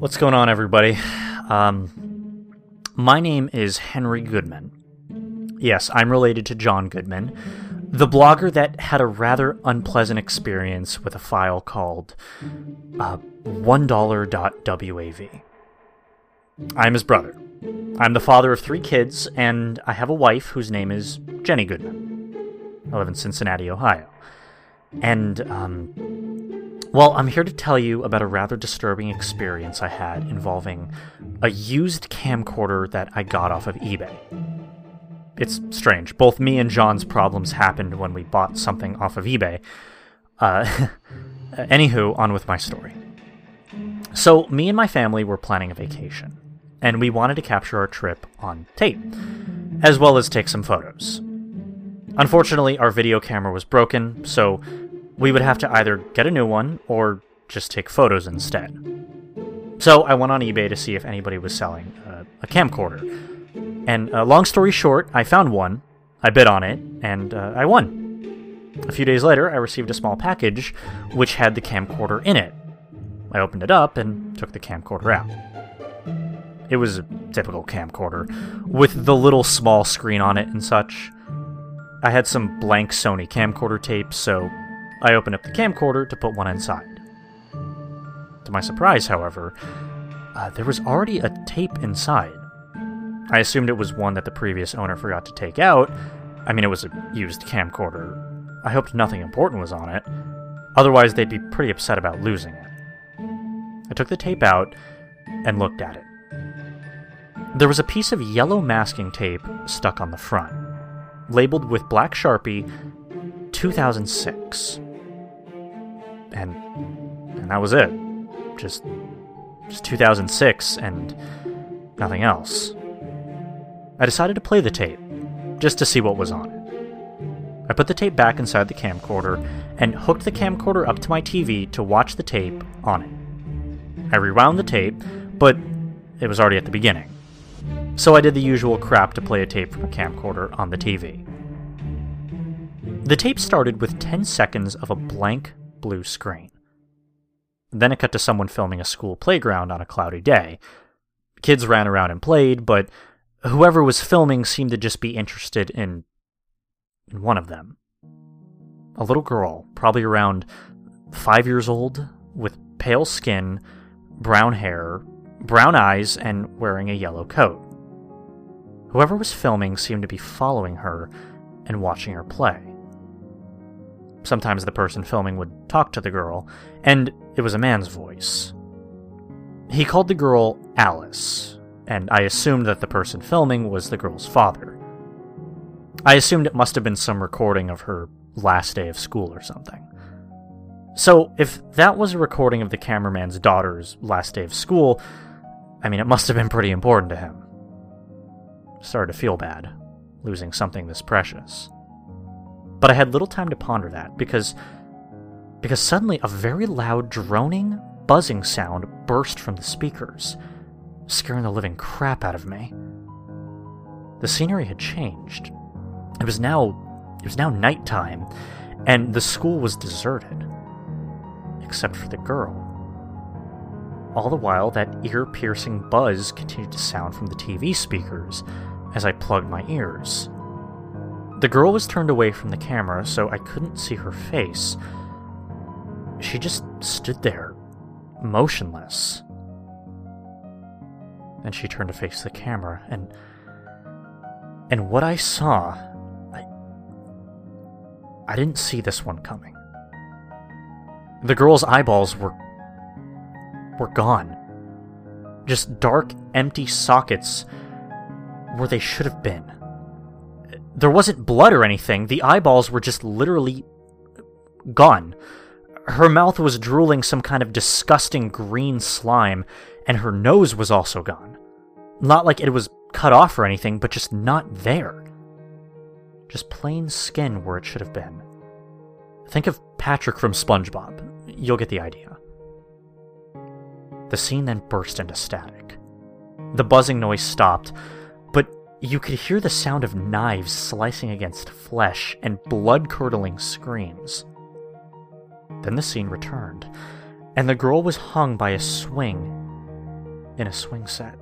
What's going on, everybody? Um, my name is Henry Goodman. Yes, I'm related to John Goodman, the blogger that had a rather unpleasant experience with a file called uh, $1.wav. I'm his brother. I'm the father of three kids, and I have a wife whose name is Jenny Goodman. I live in Cincinnati, Ohio. And, um, well, I'm here to tell you about a rather disturbing experience I had involving a used camcorder that I got off of eBay. It's strange. Both me and John's problems happened when we bought something off of eBay. Uh, anywho, on with my story. So, me and my family were planning a vacation, and we wanted to capture our trip on tape, as well as take some photos. Unfortunately, our video camera was broken, so we would have to either get a new one or just take photos instead. So I went on eBay to see if anybody was selling uh, a camcorder. And uh, long story short, I found one, I bid on it, and uh, I won. A few days later, I received a small package which had the camcorder in it. I opened it up and took the camcorder out. It was a typical camcorder, with the little small screen on it and such. I had some blank Sony camcorder tape, so I opened up the camcorder to put one inside. To my surprise, however, uh, there was already a tape inside. I assumed it was one that the previous owner forgot to take out. I mean, it was a used camcorder. I hoped nothing important was on it. Otherwise, they'd be pretty upset about losing it. I took the tape out and looked at it. There was a piece of yellow masking tape stuck on the front, labeled with black sharpie 2006. And and that was it. Just just 2006 and nothing else. I decided to play the tape just to see what was on it. I put the tape back inside the camcorder and hooked the camcorder up to my TV to watch the tape on it. I rewound the tape, but it was already at the beginning. So I did the usual crap to play a tape from a camcorder on the TV. The tape started with 10 seconds of a blank blue screen. Then it cut to someone filming a school playground on a cloudy day. Kids ran around and played, but whoever was filming seemed to just be interested in, in one of them. A little girl, probably around five years old, with pale skin, brown hair, brown eyes, and wearing a yellow coat. Whoever was filming seemed to be following her and watching her play. Sometimes the person filming would talk to the girl, and it was a man's voice. He called the girl Alice, and I assumed that the person filming was the girl's father. I assumed it must have been some recording of her last day of school or something. So, if that was a recording of the cameraman's daughter's last day of school, I mean, it must have been pretty important to him. Started to feel bad, losing something this precious. But I had little time to ponder that because because suddenly a very loud droning, buzzing sound burst from the speakers, scaring the living crap out of me. The scenery had changed. It was now it was now nighttime, and the school was deserted. Except for the girl. All the while, that ear piercing buzz continued to sound from the TV speakers as I plugged my ears. The girl was turned away from the camera, so I couldn't see her face. She just stood there, motionless. Then she turned to face the camera, and. And what I saw. I. I didn't see this one coming. The girl's eyeballs were. Were gone. Just dark, empty sockets where they should have been there wasn't blood or anything. The eyeballs were just literally gone. Her mouth was drooling some kind of disgusting green slime, and her nose was also gone. Not like it was cut off or anything, but just not there. Just plain skin where it should have been. Think of Patrick from SpongeBob. You'll get the idea. The scene then burst into static. The buzzing noise stopped, but you could hear the sound of knives slicing against flesh and blood curdling screams. Then the scene returned, and the girl was hung by a swing in a swing set.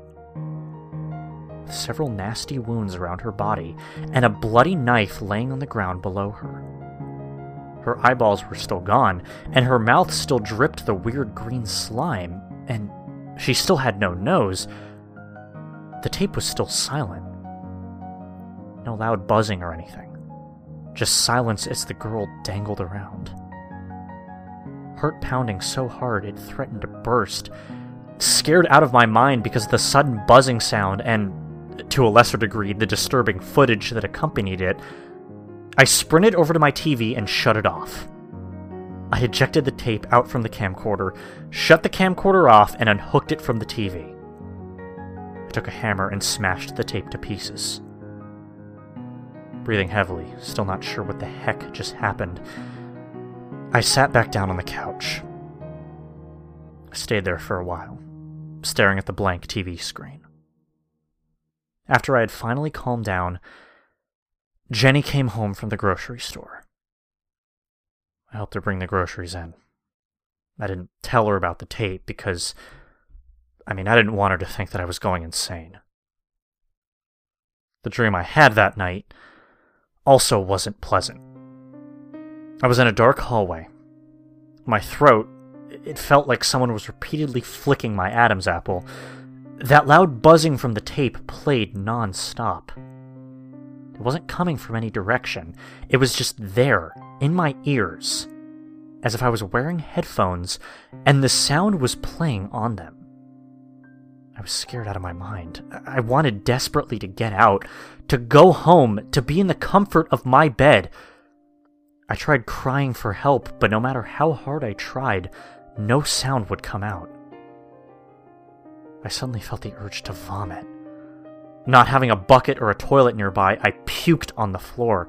Several nasty wounds around her body, and a bloody knife laying on the ground below her. Her eyeballs were still gone, and her mouth still dripped the weird green slime, and she still had no nose. The tape was still silent. No loud buzzing or anything. Just silence as the girl dangled around. Heart pounding so hard it threatened to burst. Scared out of my mind because of the sudden buzzing sound and, to a lesser degree, the disturbing footage that accompanied it, I sprinted over to my TV and shut it off. I ejected the tape out from the camcorder, shut the camcorder off, and unhooked it from the TV. I took a hammer and smashed the tape to pieces. Breathing heavily, still not sure what the heck just happened, I sat back down on the couch. I stayed there for a while, staring at the blank TV screen. After I had finally calmed down, Jenny came home from the grocery store. I helped her bring the groceries in. I didn't tell her about the tape because, I mean, I didn't want her to think that I was going insane. The dream I had that night also wasn't pleasant. I was in a dark hallway. My throat, it felt like someone was repeatedly flicking my Adam's apple. That loud buzzing from the tape played non stop. It wasn't coming from any direction, it was just there, in my ears, as if I was wearing headphones and the sound was playing on them. I was scared out of my mind. I wanted desperately to get out, to go home, to be in the comfort of my bed. I tried crying for help, but no matter how hard I tried, no sound would come out. I suddenly felt the urge to vomit. Not having a bucket or a toilet nearby, I puked on the floor.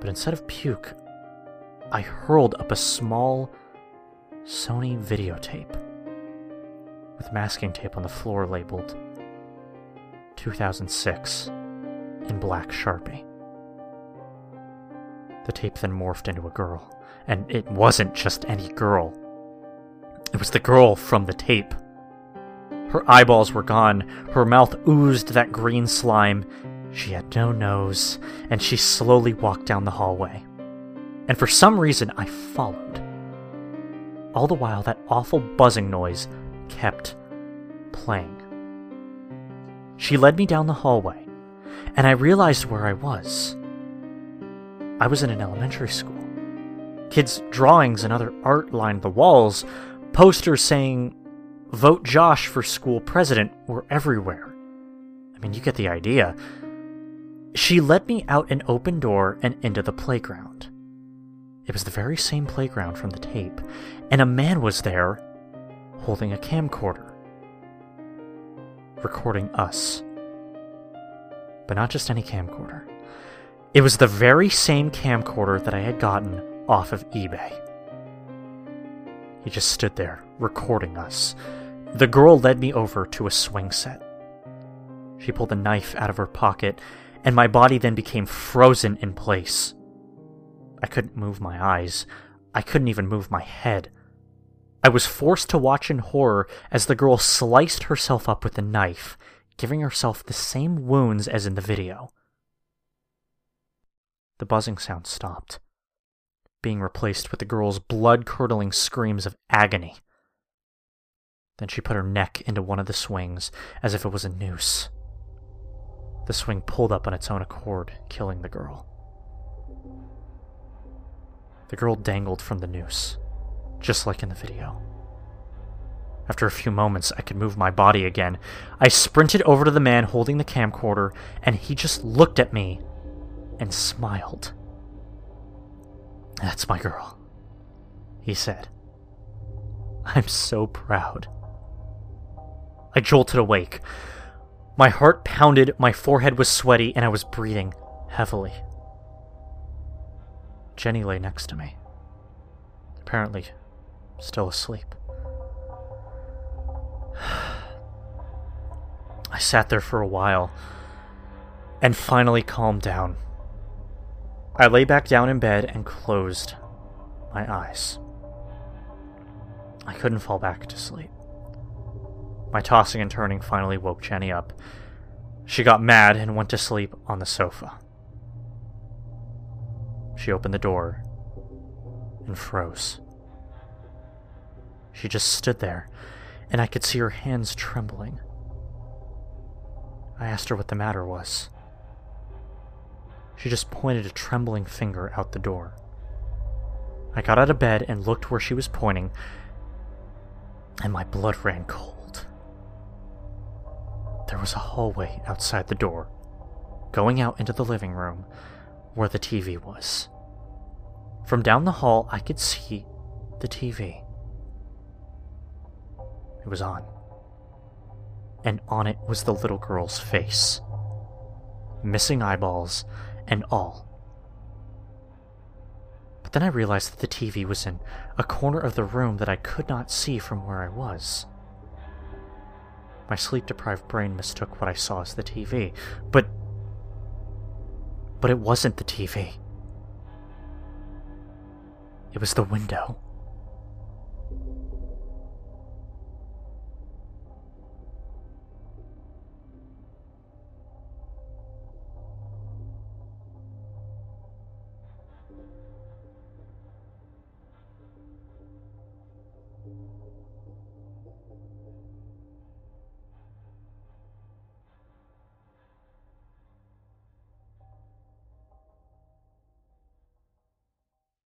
But instead of puke, I hurled up a small Sony videotape with masking tape on the floor labeled 2006 in black Sharpie. The tape then morphed into a girl, and it wasn't just any girl. It was the girl from the tape. Her eyeballs were gone, her mouth oozed that green slime. She had no nose, and she slowly walked down the hallway. And for some reason, I followed. All the while, that awful buzzing noise kept playing. She led me down the hallway, and I realized where I was. I was in an elementary school. Kids' drawings and other art lined the walls, posters saying Vote Josh for school president were everywhere. I mean, you get the idea. She led me out an open door and into the playground. It was the very same playground from the tape, and a man was there holding a camcorder, recording us. But not just any camcorder. It was the very same camcorder that I had gotten off of eBay. He just stood there, recording us. The girl led me over to a swing set. She pulled a knife out of her pocket, and my body then became frozen in place. I couldn't move my eyes. I couldn't even move my head. I was forced to watch in horror as the girl sliced herself up with the knife, giving herself the same wounds as in the video. The buzzing sound stopped, being replaced with the girl's blood curdling screams of agony. Then she put her neck into one of the swings as if it was a noose. The swing pulled up on its own accord, killing the girl. The girl dangled from the noose, just like in the video. After a few moments, I could move my body again. I sprinted over to the man holding the camcorder, and he just looked at me and smiled. That's my girl, he said. I'm so proud. I jolted awake. My heart pounded, my forehead was sweaty, and I was breathing heavily. Jenny lay next to me, apparently still asleep. I sat there for a while and finally calmed down. I lay back down in bed and closed my eyes. I couldn't fall back to sleep. My tossing and turning finally woke Jenny up. She got mad and went to sleep on the sofa. She opened the door and froze. She just stood there, and I could see her hands trembling. I asked her what the matter was. She just pointed a trembling finger out the door. I got out of bed and looked where she was pointing, and my blood ran cold. There was a hallway outside the door, going out into the living room where the TV was. From down the hall, I could see the TV. It was on. And on it was the little girl's face. Missing eyeballs and all. But then I realized that the TV was in a corner of the room that I could not see from where I was. My sleep deprived brain mistook what I saw as the TV, but. But it wasn't the TV. It was the window.